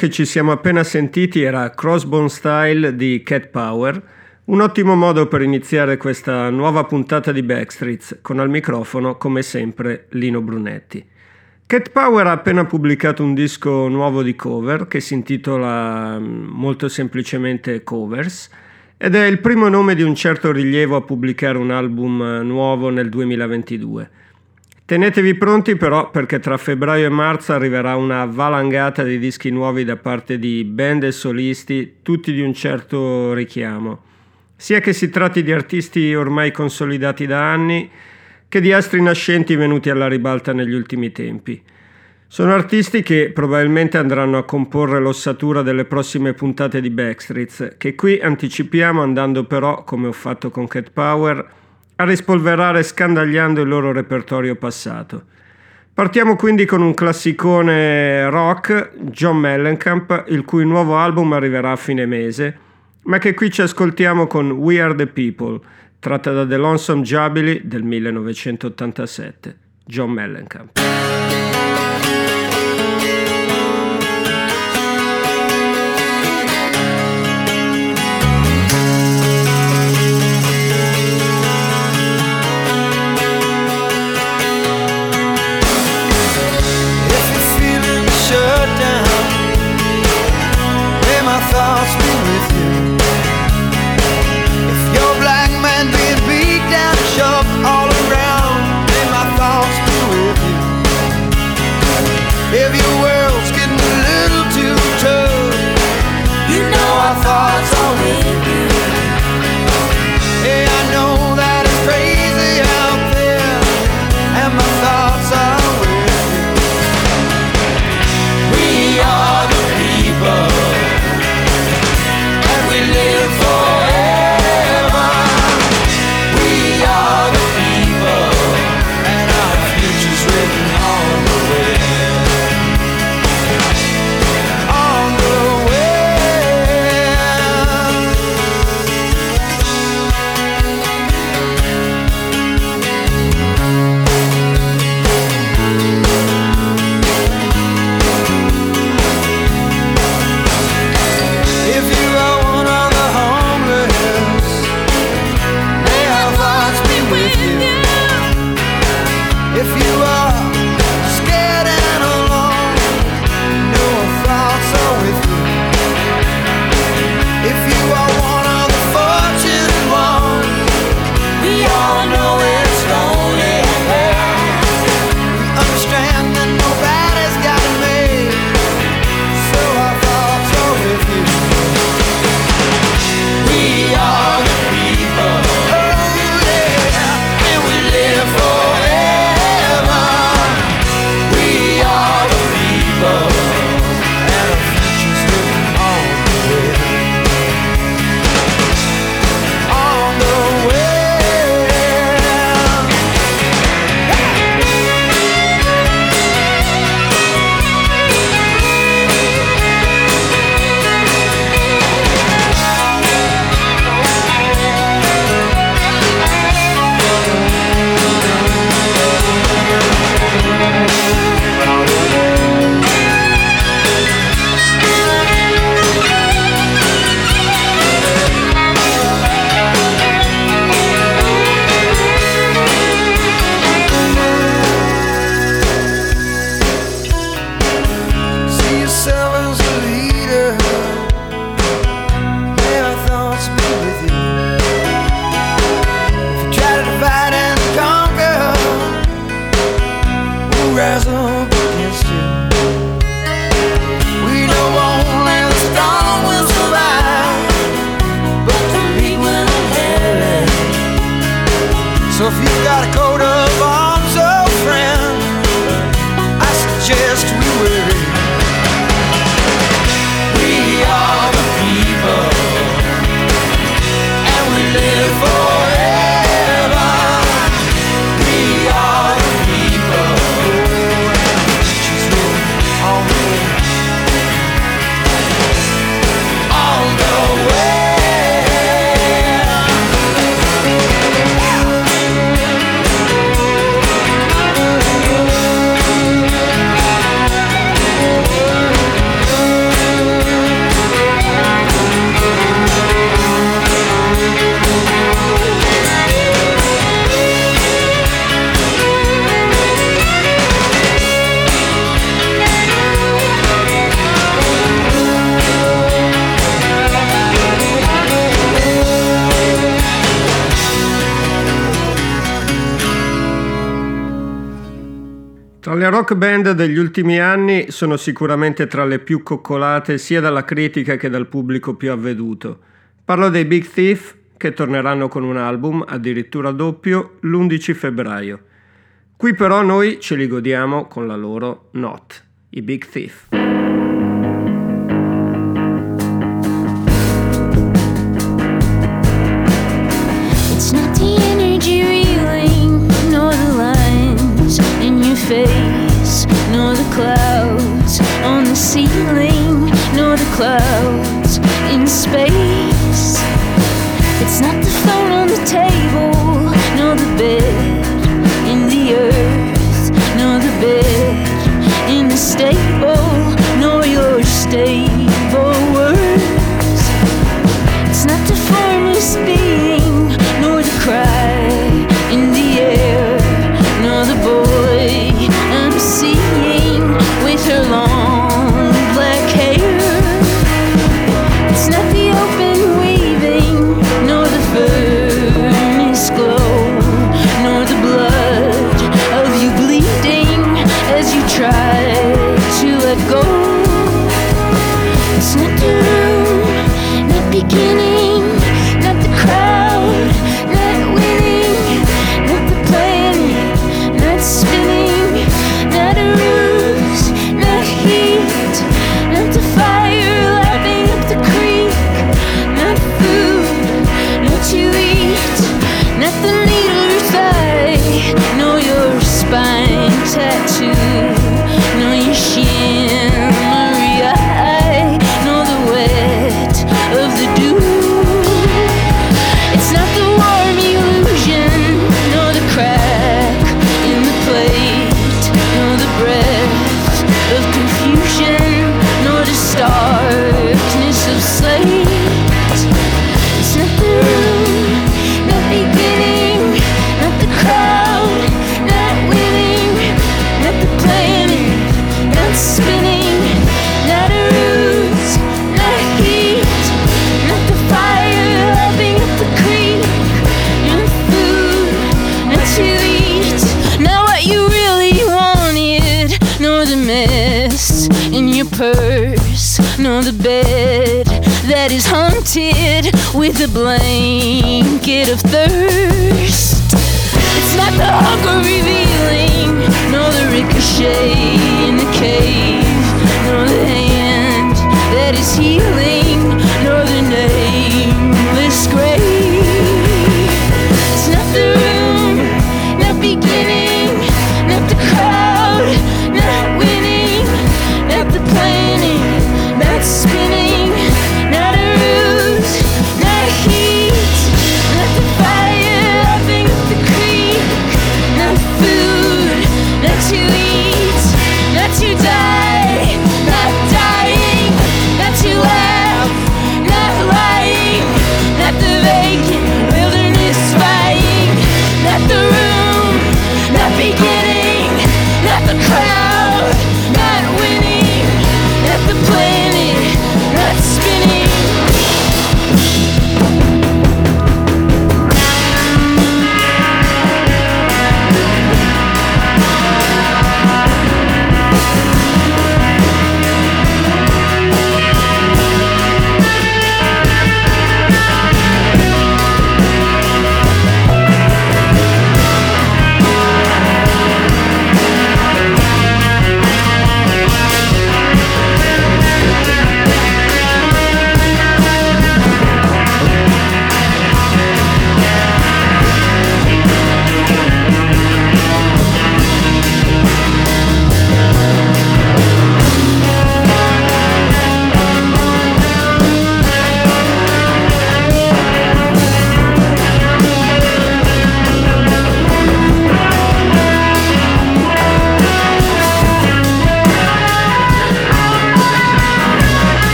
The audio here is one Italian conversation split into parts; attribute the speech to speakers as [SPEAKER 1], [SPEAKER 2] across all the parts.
[SPEAKER 1] che ci siamo appena sentiti era Crossbone Style di Cat Power, un ottimo modo per iniziare questa nuova puntata di Backstreets, con al microfono, come sempre, Lino Brunetti. Cat Power ha appena pubblicato un disco nuovo di cover che si intitola mm, molto semplicemente Covers ed è il primo nome di un certo rilievo a pubblicare un album eh, nuovo nel 2022. Tenetevi pronti però perché tra febbraio e marzo arriverà una valangata di dischi nuovi da parte di band e solisti, tutti di un certo richiamo. Sia che si tratti di artisti ormai consolidati da anni, che di astri nascenti venuti alla ribalta negli ultimi tempi. Sono artisti che probabilmente andranno a comporre l'ossatura delle prossime puntate di Backstreets, che qui anticipiamo andando però, come ho fatto con Cat Power, a rispolverare scandagliando il loro repertorio passato. Partiamo quindi con un classicone rock, John Mellencamp, il cui nuovo album arriverà a fine mese, ma che qui ci ascoltiamo con We Are the People, tratta da The Lonesome Jubilee del 1987. John Mellencamp.
[SPEAKER 2] rock band degli ultimi anni sono sicuramente tra le più coccolate sia dalla critica che dal pubblico più avveduto. Parlo dei Big Thief che torneranno con un album, addirittura doppio, l'11 febbraio. Qui però noi ce li godiamo con la loro Not, i Big Thief.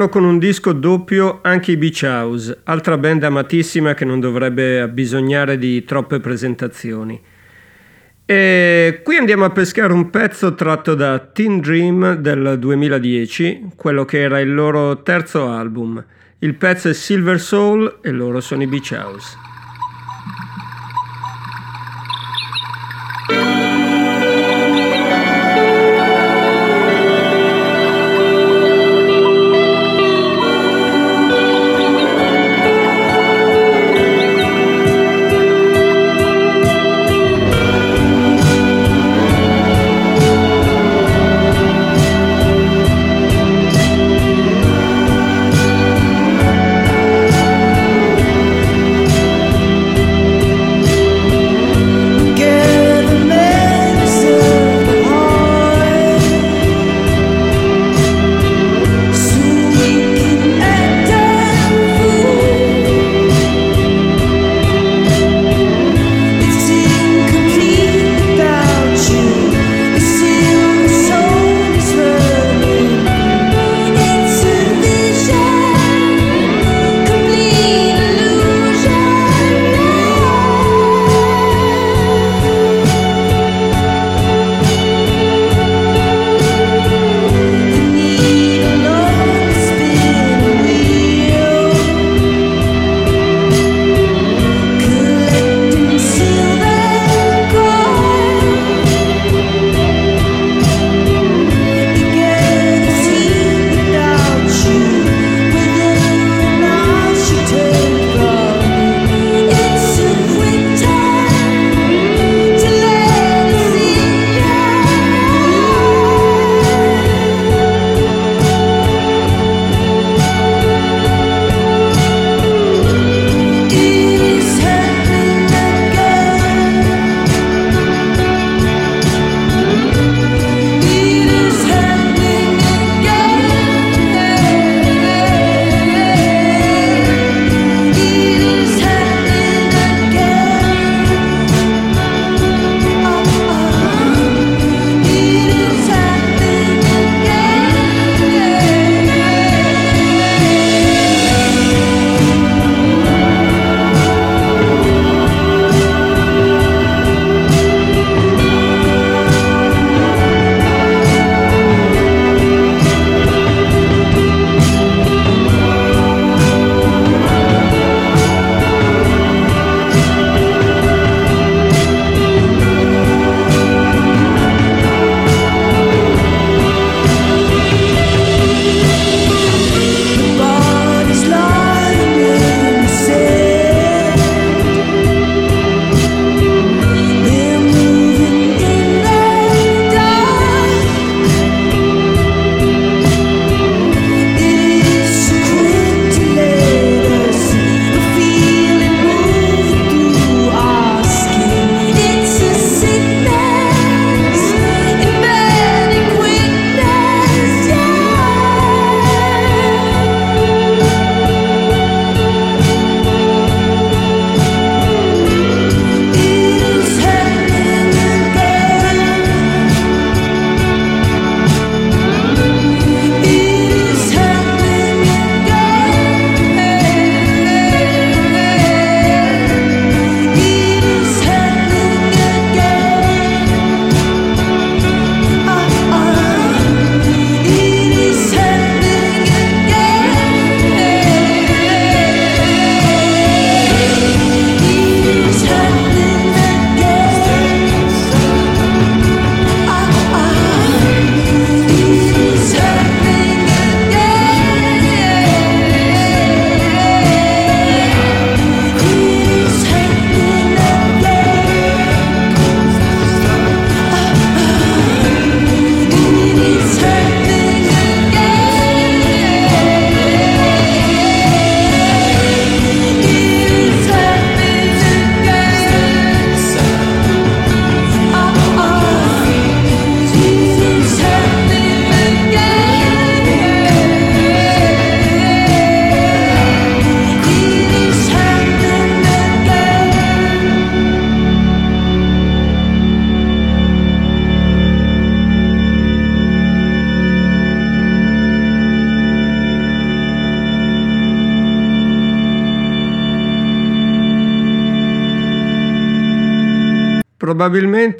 [SPEAKER 3] Tornano con un disco doppio anche i Beach House, altra band amatissima che non dovrebbe abbisognare di troppe presentazioni. E qui andiamo a pescare un pezzo tratto da Teen Dream del 2010, quello che era il loro terzo album. Il pezzo è Silver Soul e loro sono i Beach House.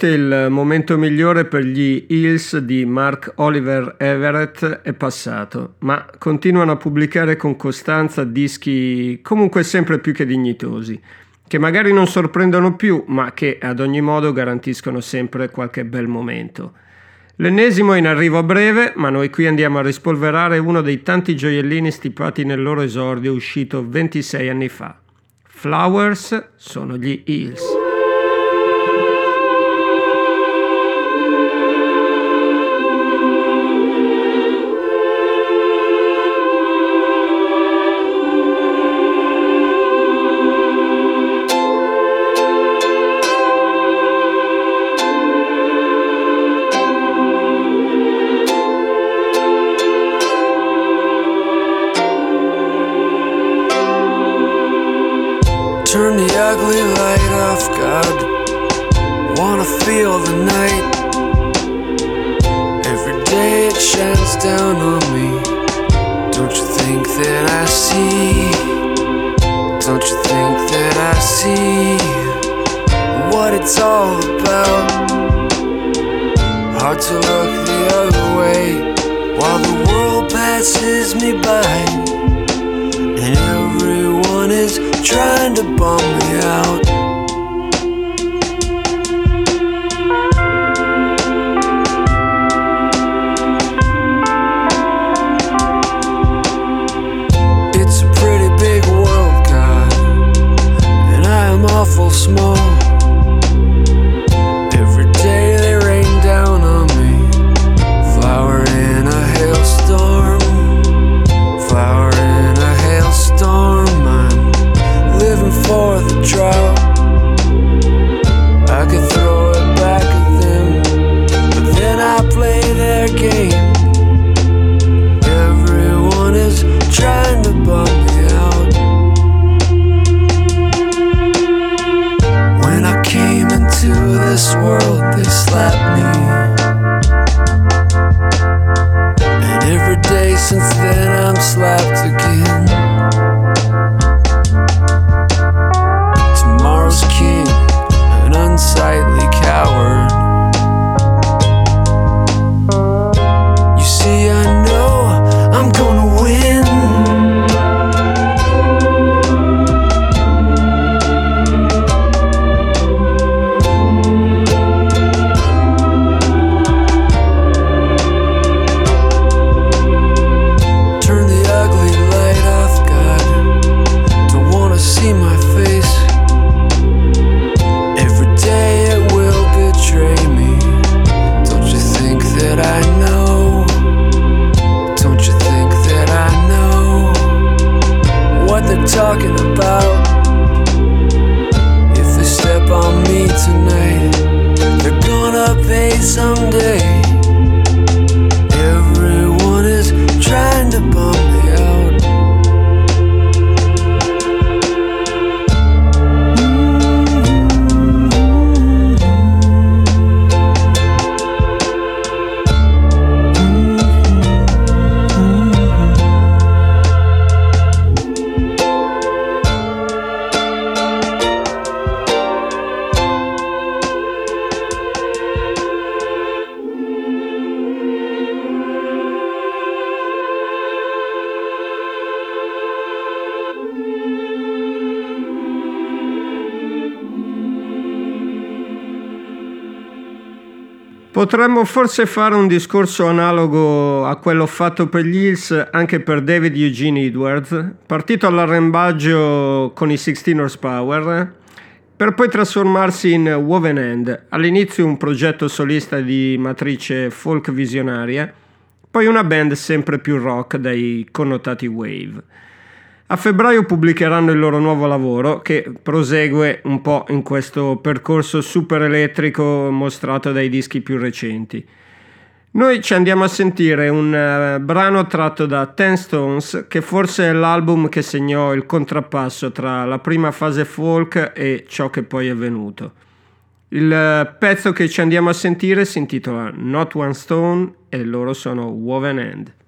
[SPEAKER 3] Probabilmente il momento migliore per gli Hills di Mark Oliver Everett è passato, ma continuano a pubblicare con costanza dischi comunque sempre più che dignitosi, che magari non sorprendono più, ma che ad ogni modo garantiscono sempre qualche bel momento. L'ennesimo è in arrivo a breve, ma noi qui andiamo a rispolverare uno dei tanti gioiellini stipati nel loro esordio uscito 26 anni fa. Flowers sono gli Hills. ugly
[SPEAKER 4] light of God. Wanna feel the night. Every day it shines down on me. Don't you think that I see? Don't you think that I see what it's all about? Hard to look the other way while the world passes me by and everyone trying to bum me out.
[SPEAKER 3] Forse fare un discorso analogo a quello fatto per gli Hills anche per David Eugene Edwards, partito all'arrembaggio con i 16 horsepower, per poi trasformarsi in Woven End, all'inizio un progetto solista di matrice folk visionaria, poi una band sempre più rock dai connotati wave. A febbraio pubblicheranno il loro nuovo lavoro che prosegue un po' in questo percorso super elettrico mostrato dai dischi più recenti. Noi ci andiamo a sentire un uh, brano tratto da Ten Stones che forse è l'album che segnò il contrappasso tra la prima fase folk e ciò che poi è venuto. Il uh, pezzo che ci andiamo a sentire si intitola Not One Stone e loro sono Woven End.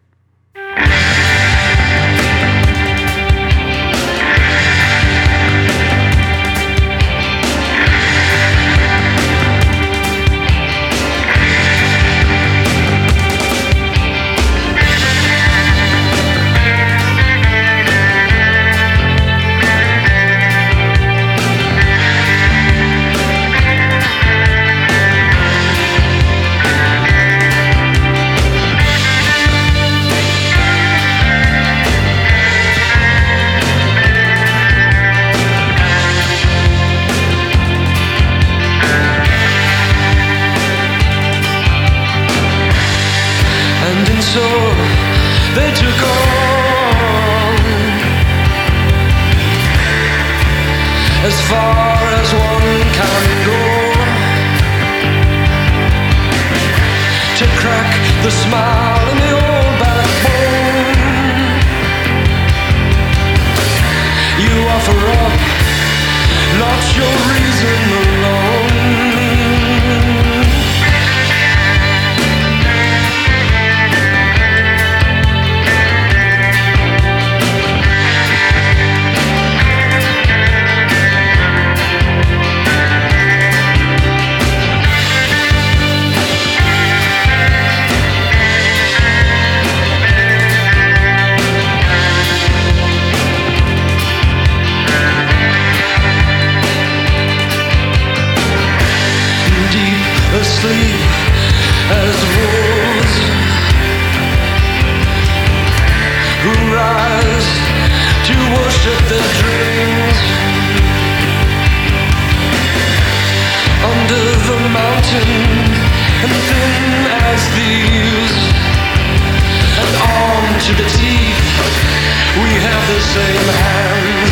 [SPEAKER 3] the smile. to the teeth. We have the same hands.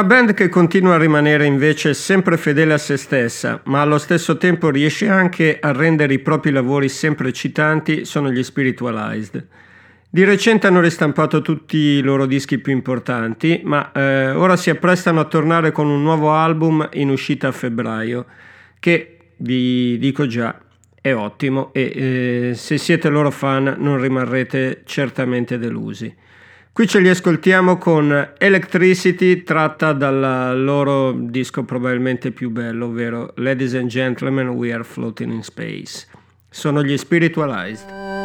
[SPEAKER 3] Una band che continua a rimanere invece sempre fedele a se stessa, ma allo stesso tempo riesce anche a rendere i propri lavori sempre eccitanti, sono gli Spiritualized. Di recente hanno ristampato tutti i loro dischi più importanti, ma eh, ora si apprestano a tornare con un nuovo album in uscita a febbraio, che vi dico già è ottimo e eh, se siete loro fan non rimarrete certamente delusi. Qui ce li ascoltiamo con Electricity tratta dal loro disco probabilmente più bello, ovvero Ladies and Gentlemen, We Are Floating in Space. Sono gli Spiritualized.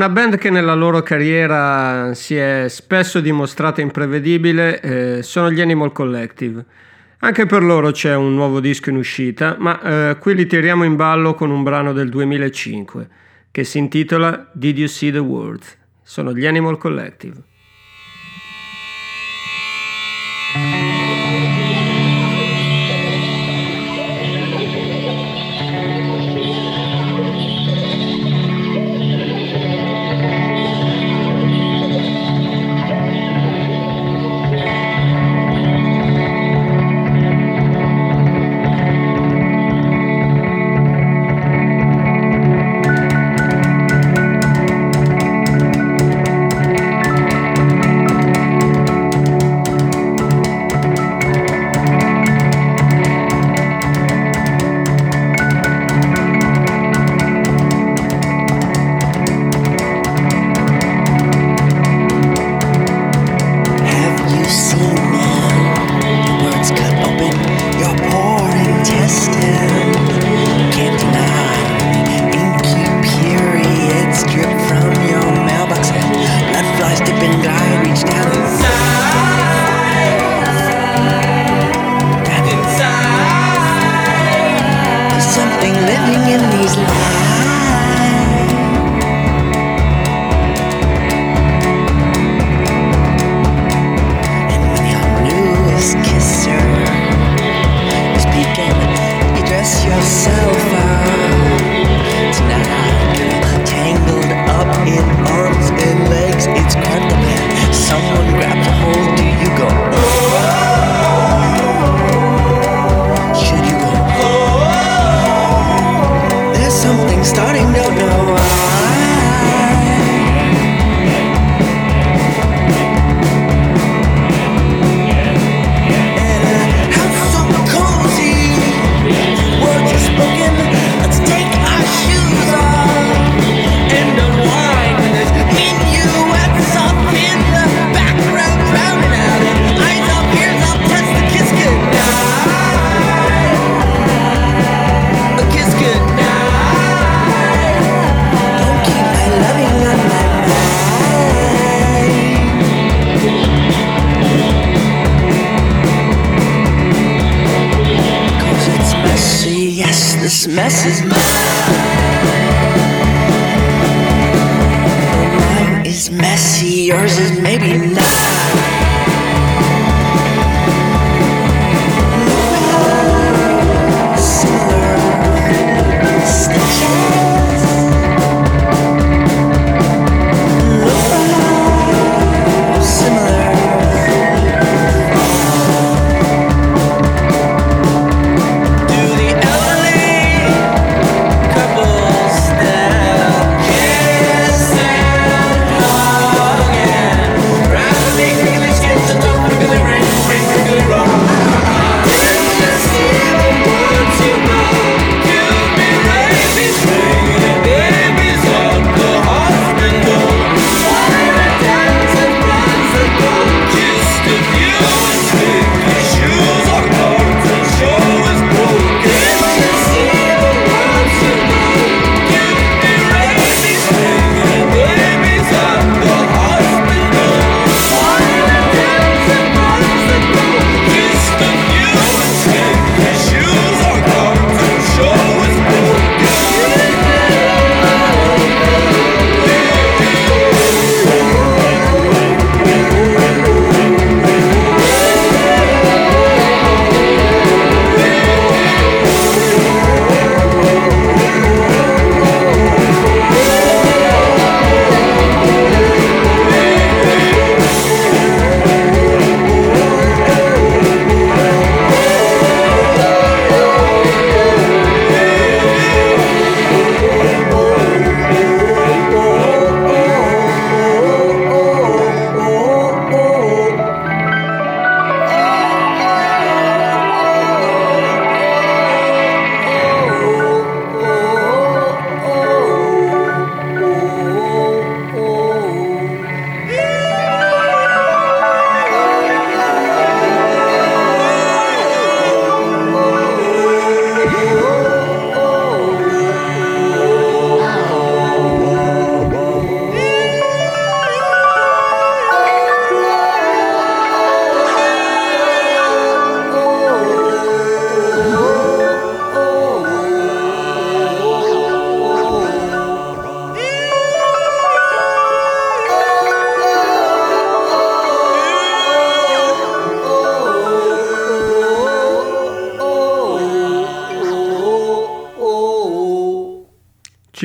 [SPEAKER 3] Una band che nella loro carriera si è spesso dimostrata imprevedibile eh, sono gli Animal Collective. Anche per loro c'è un nuovo disco in uscita, ma eh, qui li tiriamo in ballo con un brano del 2005 che si intitola Did You See the World? Sono gli Animal Collective.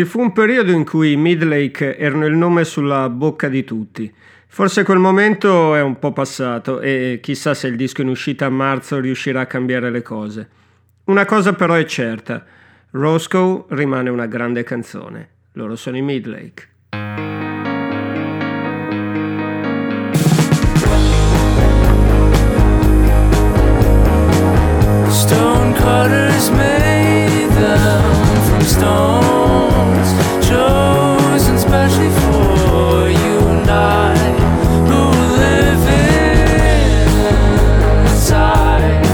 [SPEAKER 3] Fu un periodo in cui i Midlake erano il nome sulla bocca di tutti. Forse quel momento è un po' passato e chissà se il disco in uscita a marzo riuscirà a cambiare le cose. Una cosa però è certa, Roscoe rimane una grande canzone. Loro sono i Midlake.
[SPEAKER 5] Stone cutters made stones chosen specially for you and I who inside.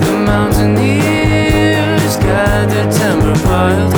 [SPEAKER 5] The mountaineers gather timber piled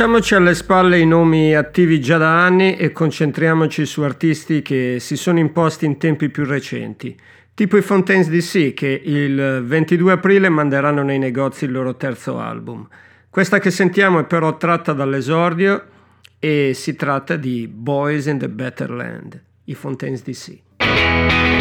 [SPEAKER 3] Lasciamoci alle spalle i nomi attivi già da anni e concentriamoci su artisti che si sono imposti in tempi più recenti, tipo i Fontaines DC che il 22 aprile manderanno nei negozi il loro terzo album. Questa che sentiamo è però tratta dall'esordio e si tratta di Boys in the Better Land, i Fontaines DC.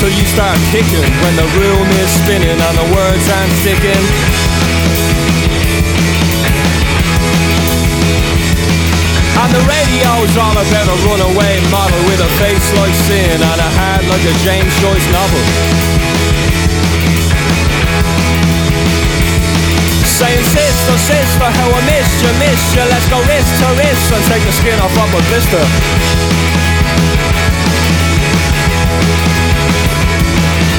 [SPEAKER 6] So you start kicking when the room is spinning and the words aren't sticking. And the radio's all about a runaway model with a face like sin and a heart like a James Joyce novel. Saying sister, sister, how I missed you, missed you Let's go wrist to wrist and take the skin off of a blister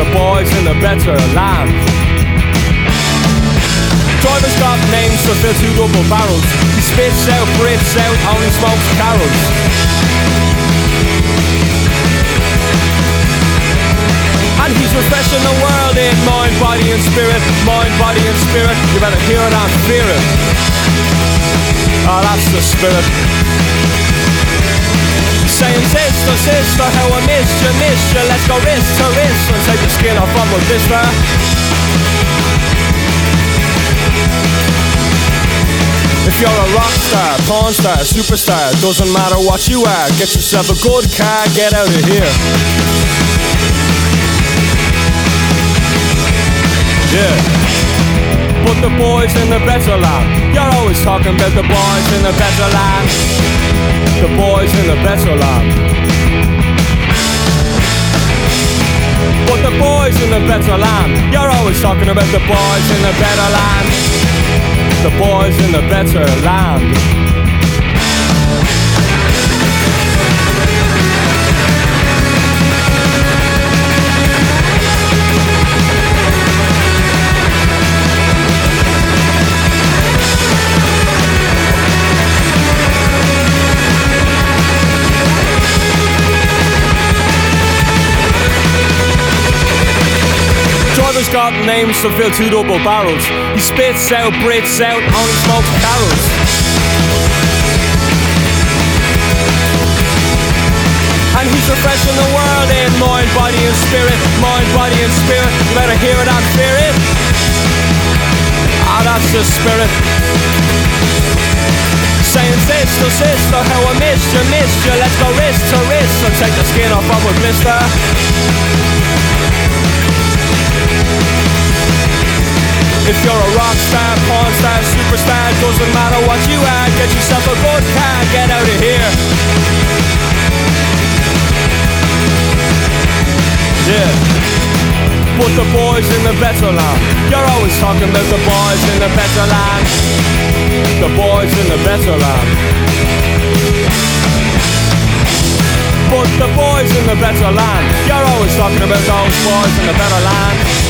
[SPEAKER 6] the boys in the better land. Driver's got names for fill two double barrels. He spits out, breathes out, only smokes carols. And he's refreshing the world in mind, body and spirit, mind, body and spirit. You better hear it and fear it. Oh, that's the spirit. Saying sister, sister, how I missed you, missed you. Let's go wrist to wrist and take the skin off of my blister If you're a rock star, porn star, superstar Doesn't matter what you are. Get yourself a good car, get out of here. Yeah Put the boys in the better land You're always talking about the boys in the better land the boys in the better land. But the boys in the better land, you're always talking about the boys in the better land. The boys in the better land. Names to fill two double barrels. He spits out, breathes out, only smokes carols. And he's refreshing the world in mind, body and spirit, mind, body and spirit. You better hear it and fear it. Ah, that's the spirit. Saying sister, sister, how I missed you, missed you. Let's go wrist to wrist and take the skin off of a blister. If you're a rock star, porn star, superstar, doesn't matter what you are, get yourself a good car, get out of here. Yeah. Put the boys in the better land. You're always talking about the boys in the better land. The boys in the better land. Put the boys in the better land. You're always talking about those boys in the better land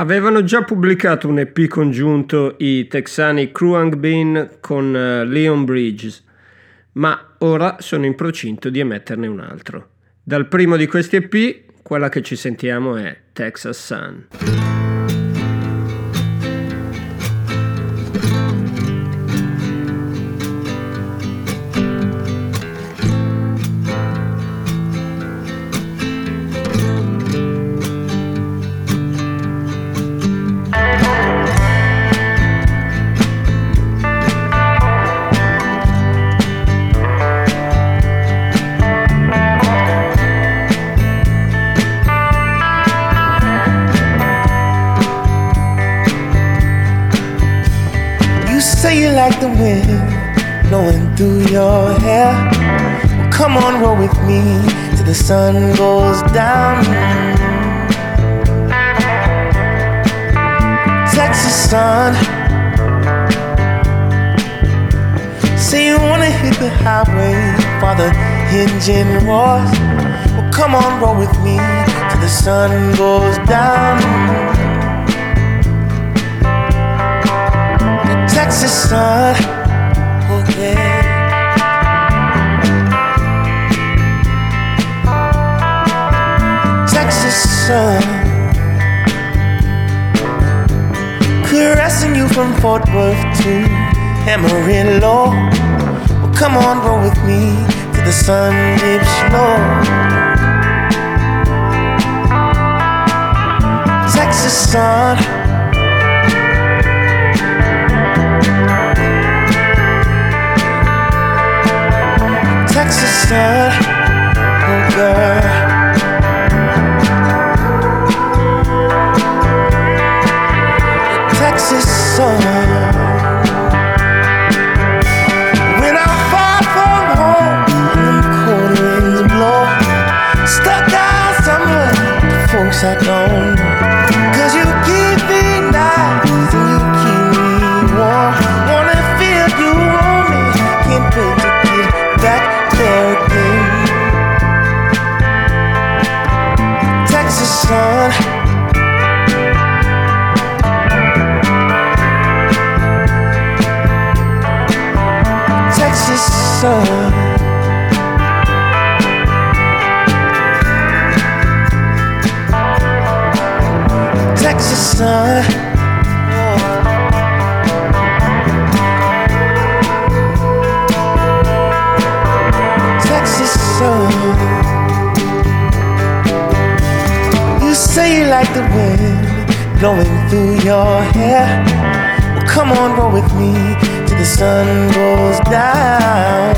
[SPEAKER 3] Avevano già pubblicato un EP congiunto i texani Kruang Bin con uh, Leon Bridges, ma ora sono in procinto di emetterne un altro. Dal primo di questi EP, quella che ci sentiamo è Texas Sun.
[SPEAKER 7] Well, come on, roll with me till the sun goes down. The Texas sun. Oh yeah. Texas sun. Caressing you from Fort Worth to Amarillo. Well, come on, roll with me till the sun dips low. Texas sun. Texas sun, oh girl. Texas sun. Texas oh. sun. Oh. You say you like the wind blowing through your hair. Well, come on, roll with me till the sun goes down.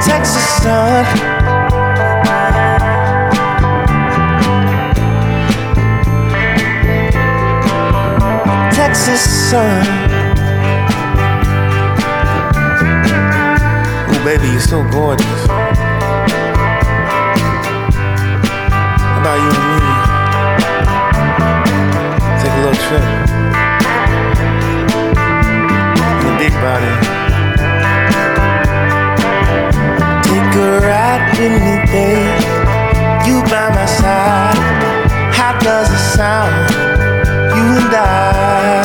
[SPEAKER 7] Texas sun. Texas sun. baby, you're so gorgeous. How about you and me? Take a little trip. In the big body. Take a ride with me, babe. You by my side. How does it sound? and I.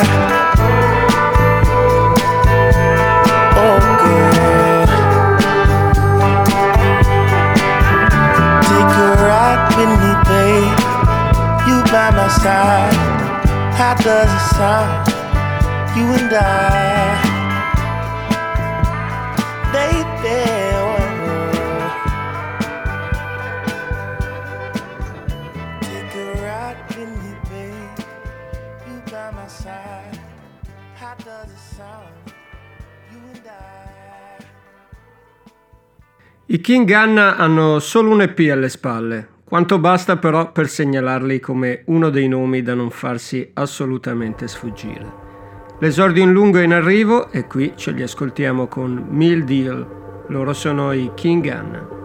[SPEAKER 7] Oh, girl. Take a ride with me, babe. You by my side. How does it sound? You and
[SPEAKER 3] I. King Gun hanno solo un EP alle spalle, quanto basta però per segnalarli come uno dei nomi da non farsi assolutamente sfuggire. L'esordio in lungo è in arrivo e qui ce li ascoltiamo con Mill Deal. Loro sono i King Gun.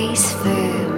[SPEAKER 8] face.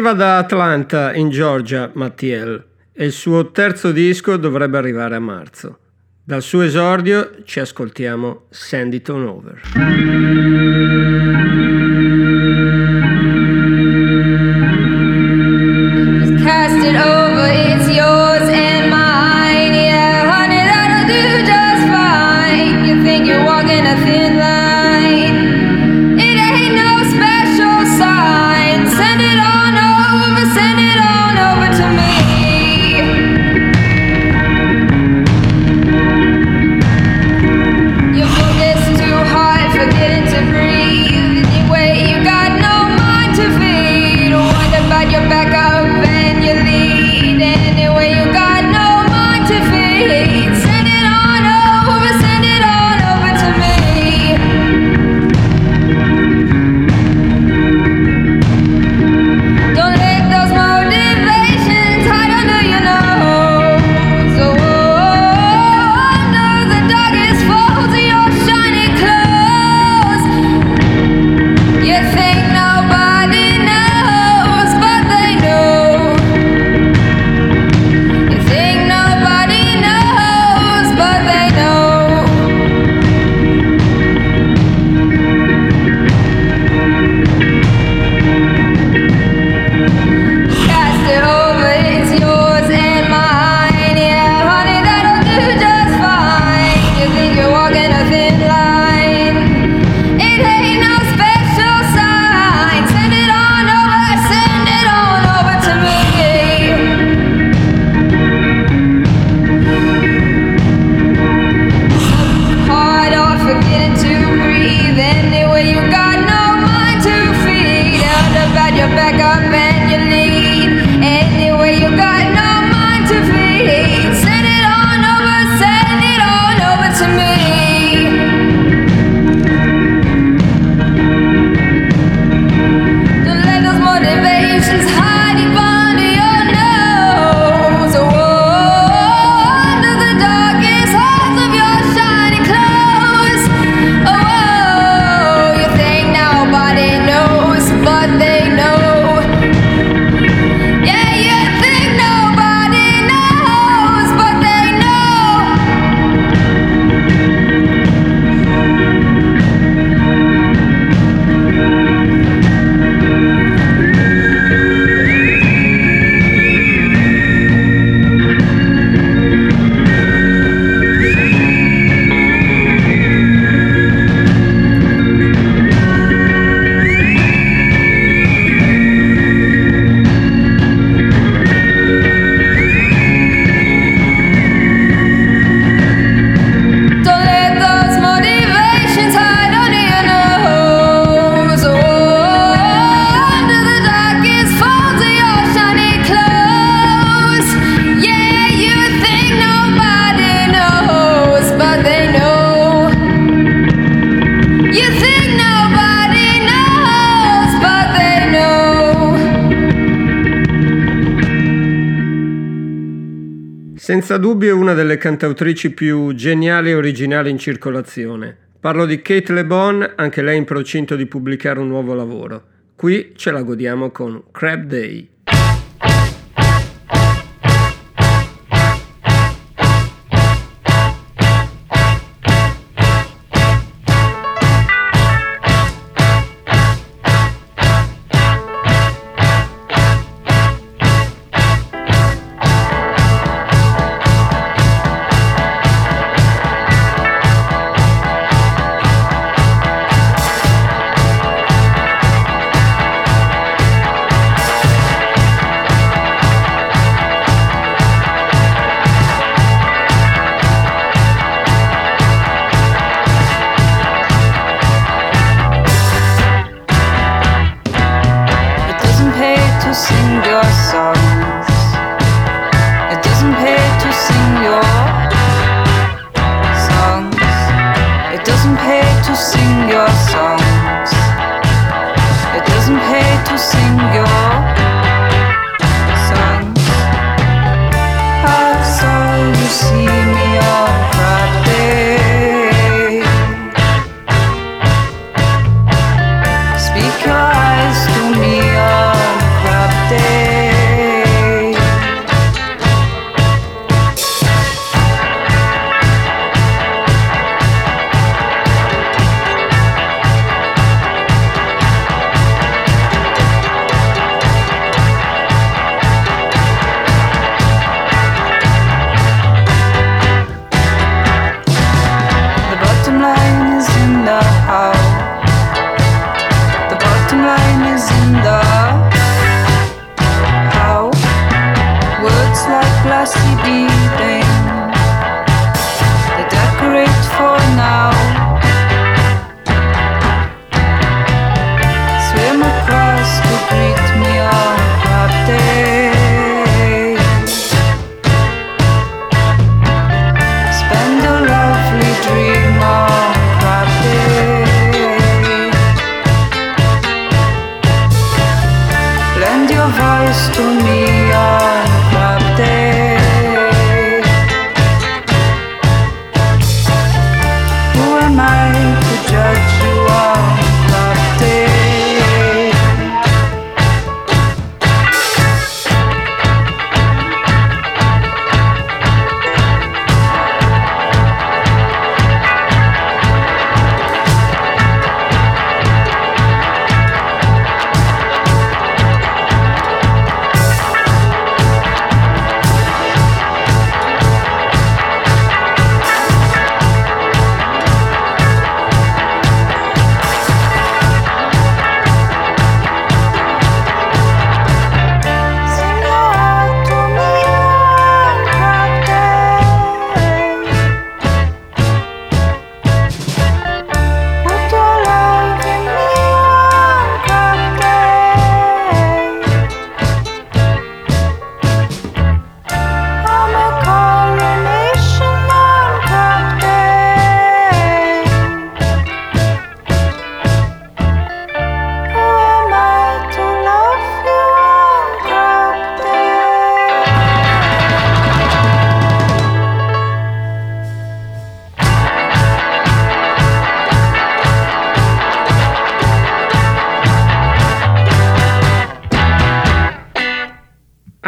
[SPEAKER 9] Arriva da Atlanta, in Georgia, Mattiel, e il suo terzo disco dovrebbe arrivare a marzo. Dal suo esordio ci ascoltiamo Sandy Tonover. cantautrici più geniali e originali in circolazione. Parlo di Kate Le Bon, anche lei in procinto di pubblicare un nuovo lavoro. Qui ce la godiamo con Crab Day.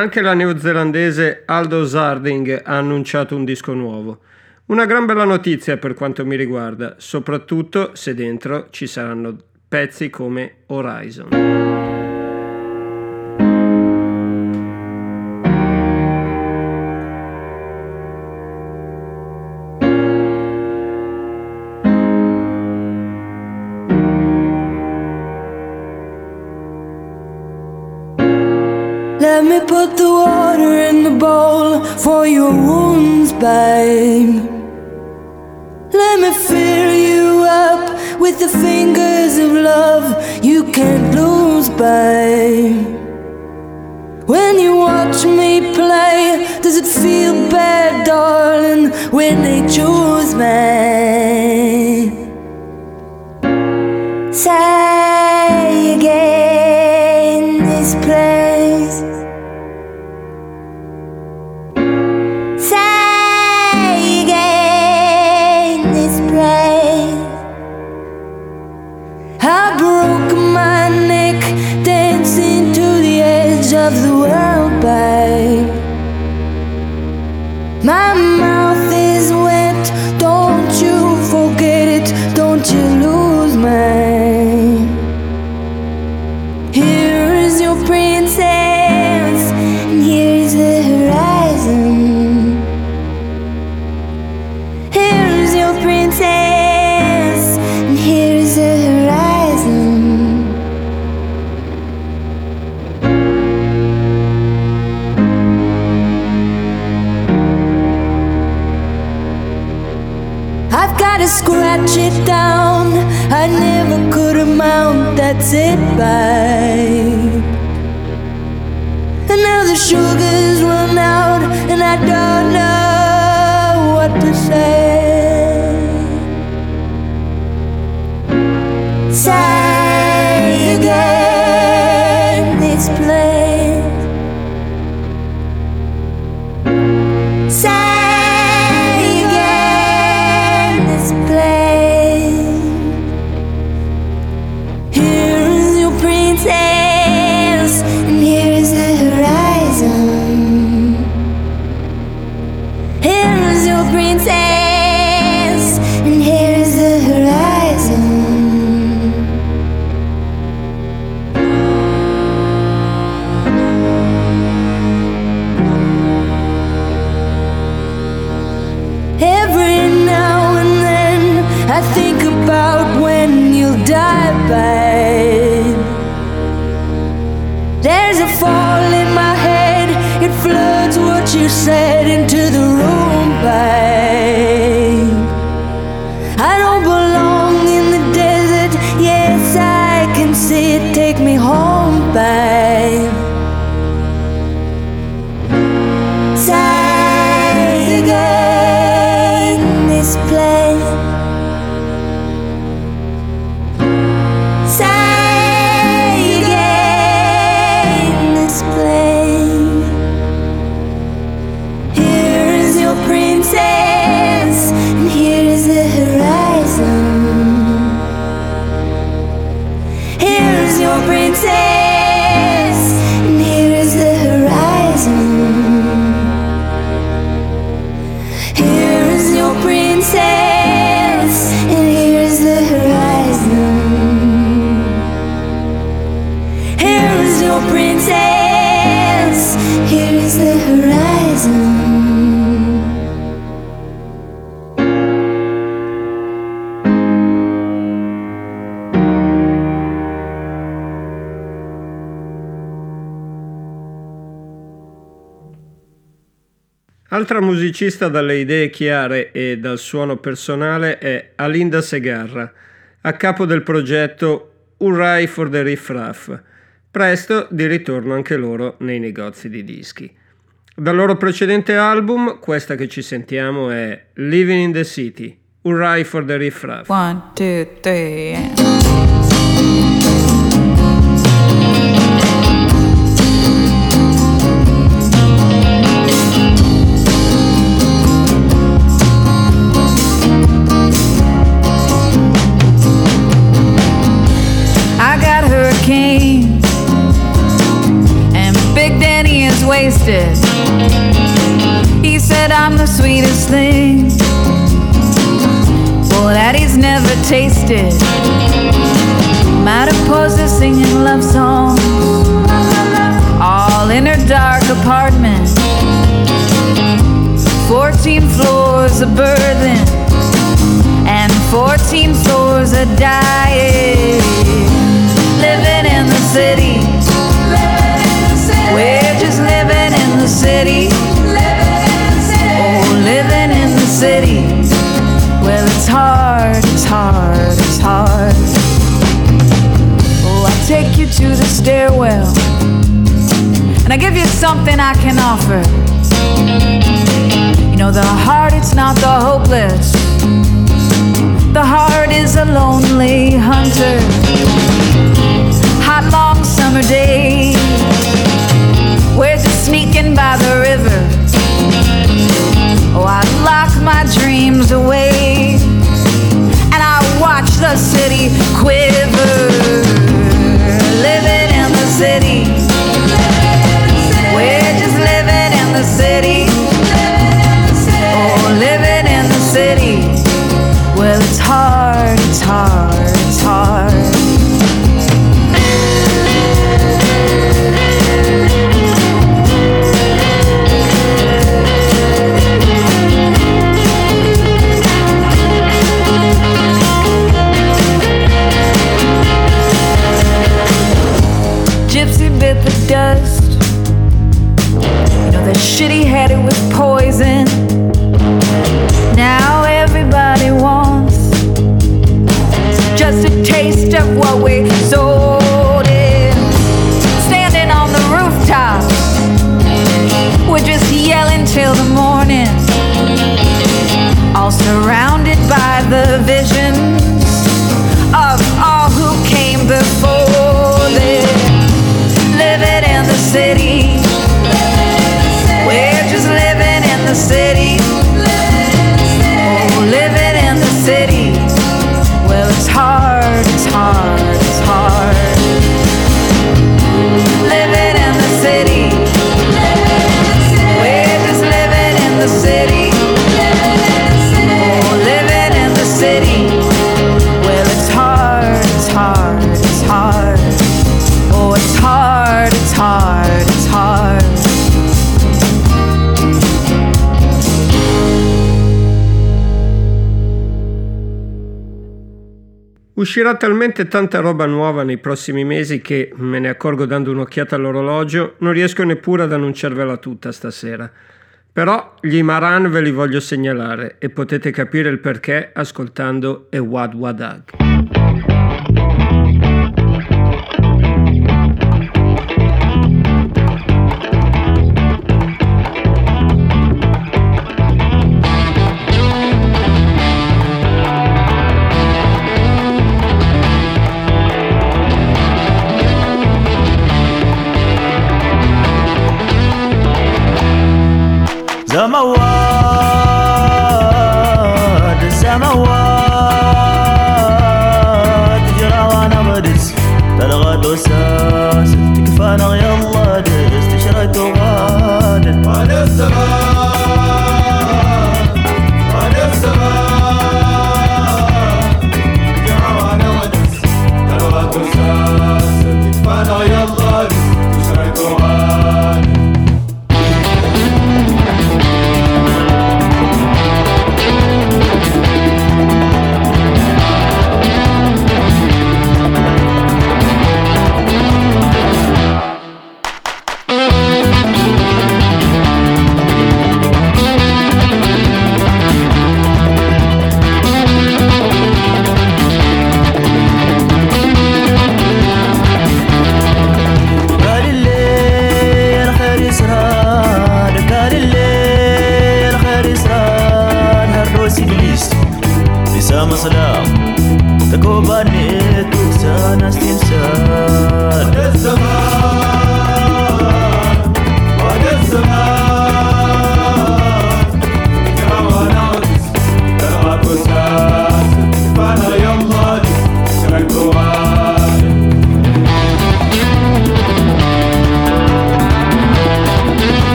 [SPEAKER 3] Anche la neozelandese Aldo Zarding ha annunciato un disco nuovo. Una gran bella notizia per quanto mi riguarda, soprattutto se dentro ci saranno pezzi come Horizon.
[SPEAKER 10] by. When you watch me play, does it feel bad, darling, when they choose me? said into the room.
[SPEAKER 3] Un'altra musicista dalle idee chiare e dal suono personale è Alinda Segarra, a capo del progetto Urrai for the Riff Raff, presto di ritorno anche loro nei negozi di dischi. Dal loro precedente album, questa che ci sentiamo è Living in the City, Urrai for the Riff Raff.
[SPEAKER 2] One, two, three, and... floors of burden, and 14 floors of dying. Living in the city, we're just living in the city. Oh, living in the city. Well, it's hard, it's hard, it's hard. Oh, I take you to the stairwell, and I give you something I can offer. Know, the heart, it's not the hopeless. The heart is a lonely hunter. Hot, long summer day. We're just sneaking by the river. Oh, I lock my dreams away and I watch the city quiver.
[SPEAKER 3] Uscirà talmente tanta roba nuova nei prossimi mesi che, me ne accorgo dando un'occhiata all'orologio, non riesco neppure ad annunciarvela tutta stasera. Però gli Imaran ve li voglio segnalare e potete capire il perché ascoltando Ewad Wadag.
[SPEAKER 11] Zama wa Zama wa The cold
[SPEAKER 5] blood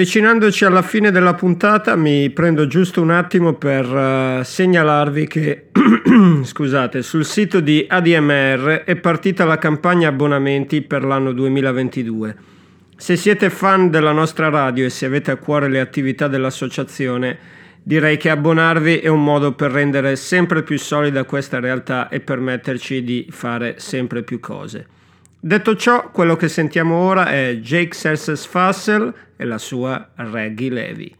[SPEAKER 12] Avvicinandoci alla fine della puntata mi prendo giusto un attimo per eh, segnalarvi che scusate, sul sito di ADMR è partita la campagna abbonamenti per l'anno 2022. Se siete fan della nostra radio e se avete a cuore le attività dell'associazione, direi che abbonarvi è un modo per rendere sempre più solida questa realtà e permetterci di fare sempre più cose. Detto ciò, quello che sentiamo ora è Jake Selses Fassel e la sua Reggie Levy.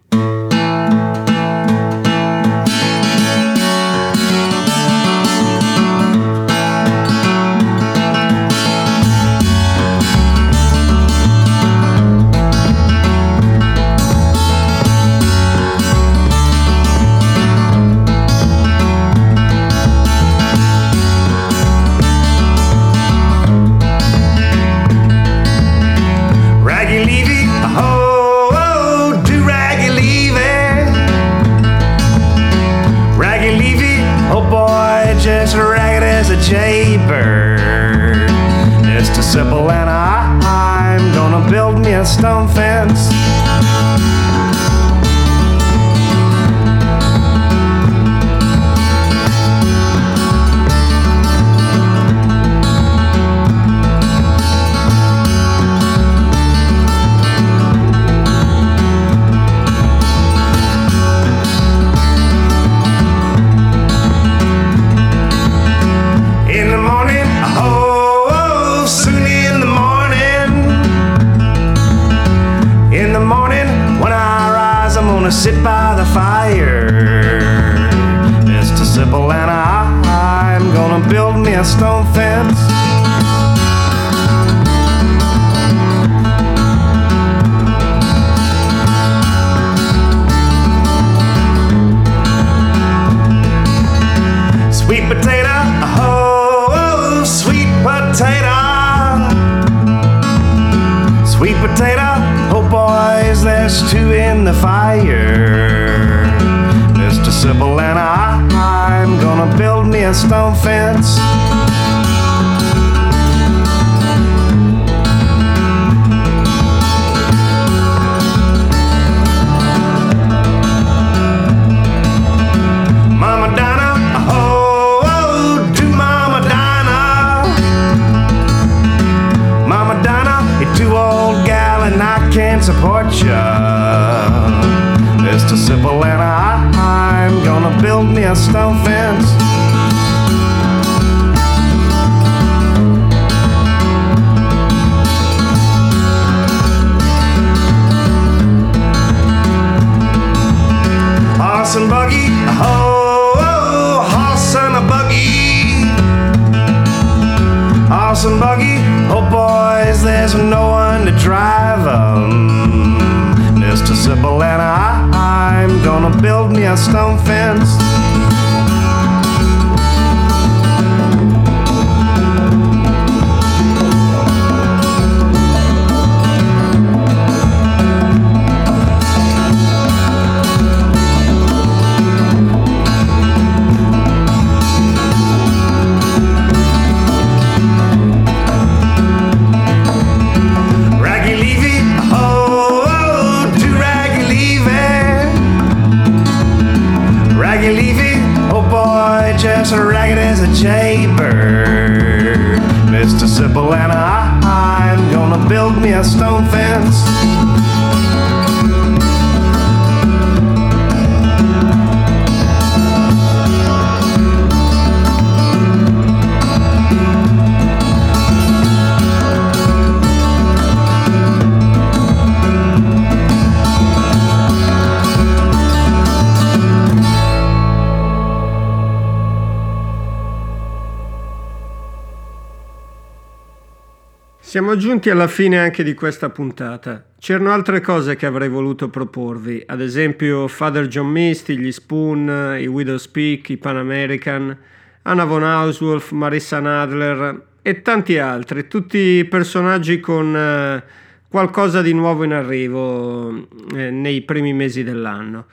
[SPEAKER 12] Giunti alla fine anche di questa puntata. C'erano altre cose che avrei voluto proporvi, ad esempio Father John Misty, gli Spoon, i Widow's Peak, i Pan American, Anna von Auswolf, Marissa Nadler e tanti altri, tutti personaggi con eh, qualcosa di nuovo in arrivo eh, nei primi mesi dell'anno.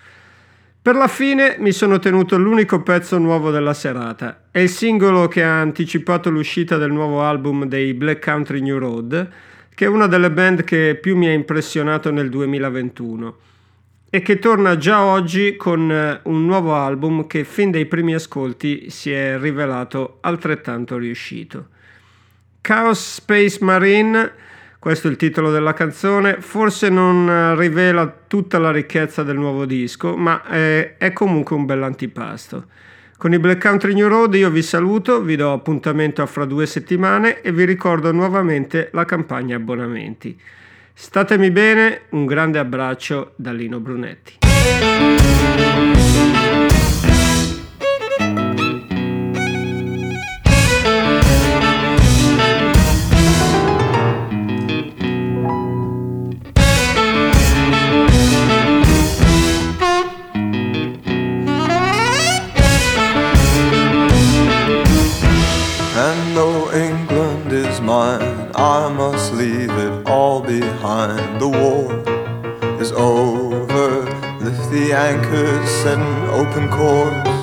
[SPEAKER 12] Per la fine mi sono tenuto l'unico pezzo nuovo della serata. È il singolo che ha anticipato l'uscita del nuovo album dei Black Country New Road,
[SPEAKER 3] che è una delle band che più mi ha impressionato nel 2021 e che torna già oggi con eh, un nuovo album che fin dai primi ascolti si è rivelato altrettanto riuscito. Chaos Space Marine, questo è il titolo della canzone, forse non eh, rivela tutta la ricchezza del nuovo disco, ma è, è comunque un bell'antipasto. Con i Black Country New Road io vi saluto, vi do appuntamento a fra due settimane e vi ricordo nuovamente la campagna abbonamenti. Statemi bene, un grande abbraccio da Lino Brunetti.
[SPEAKER 1] War is over. Lift the anchors, set an open course.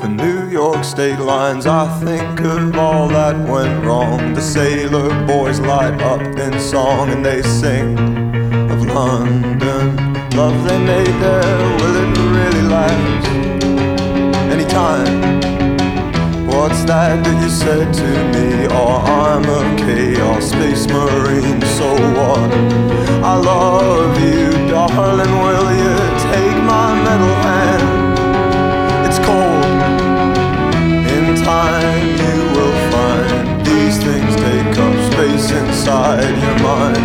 [SPEAKER 1] For New York state lines, I think of all that went wrong. The sailor boys light up in song and they sing of London. Love they made there, will it that you said to me, Oh, I'm a chaos space marine, so what? I love you, darling, will you take my metal hand? It's cold. In time, you will find these things take up space inside your mind.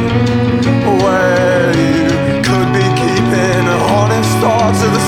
[SPEAKER 1] Where you could be keeping honest thoughts of the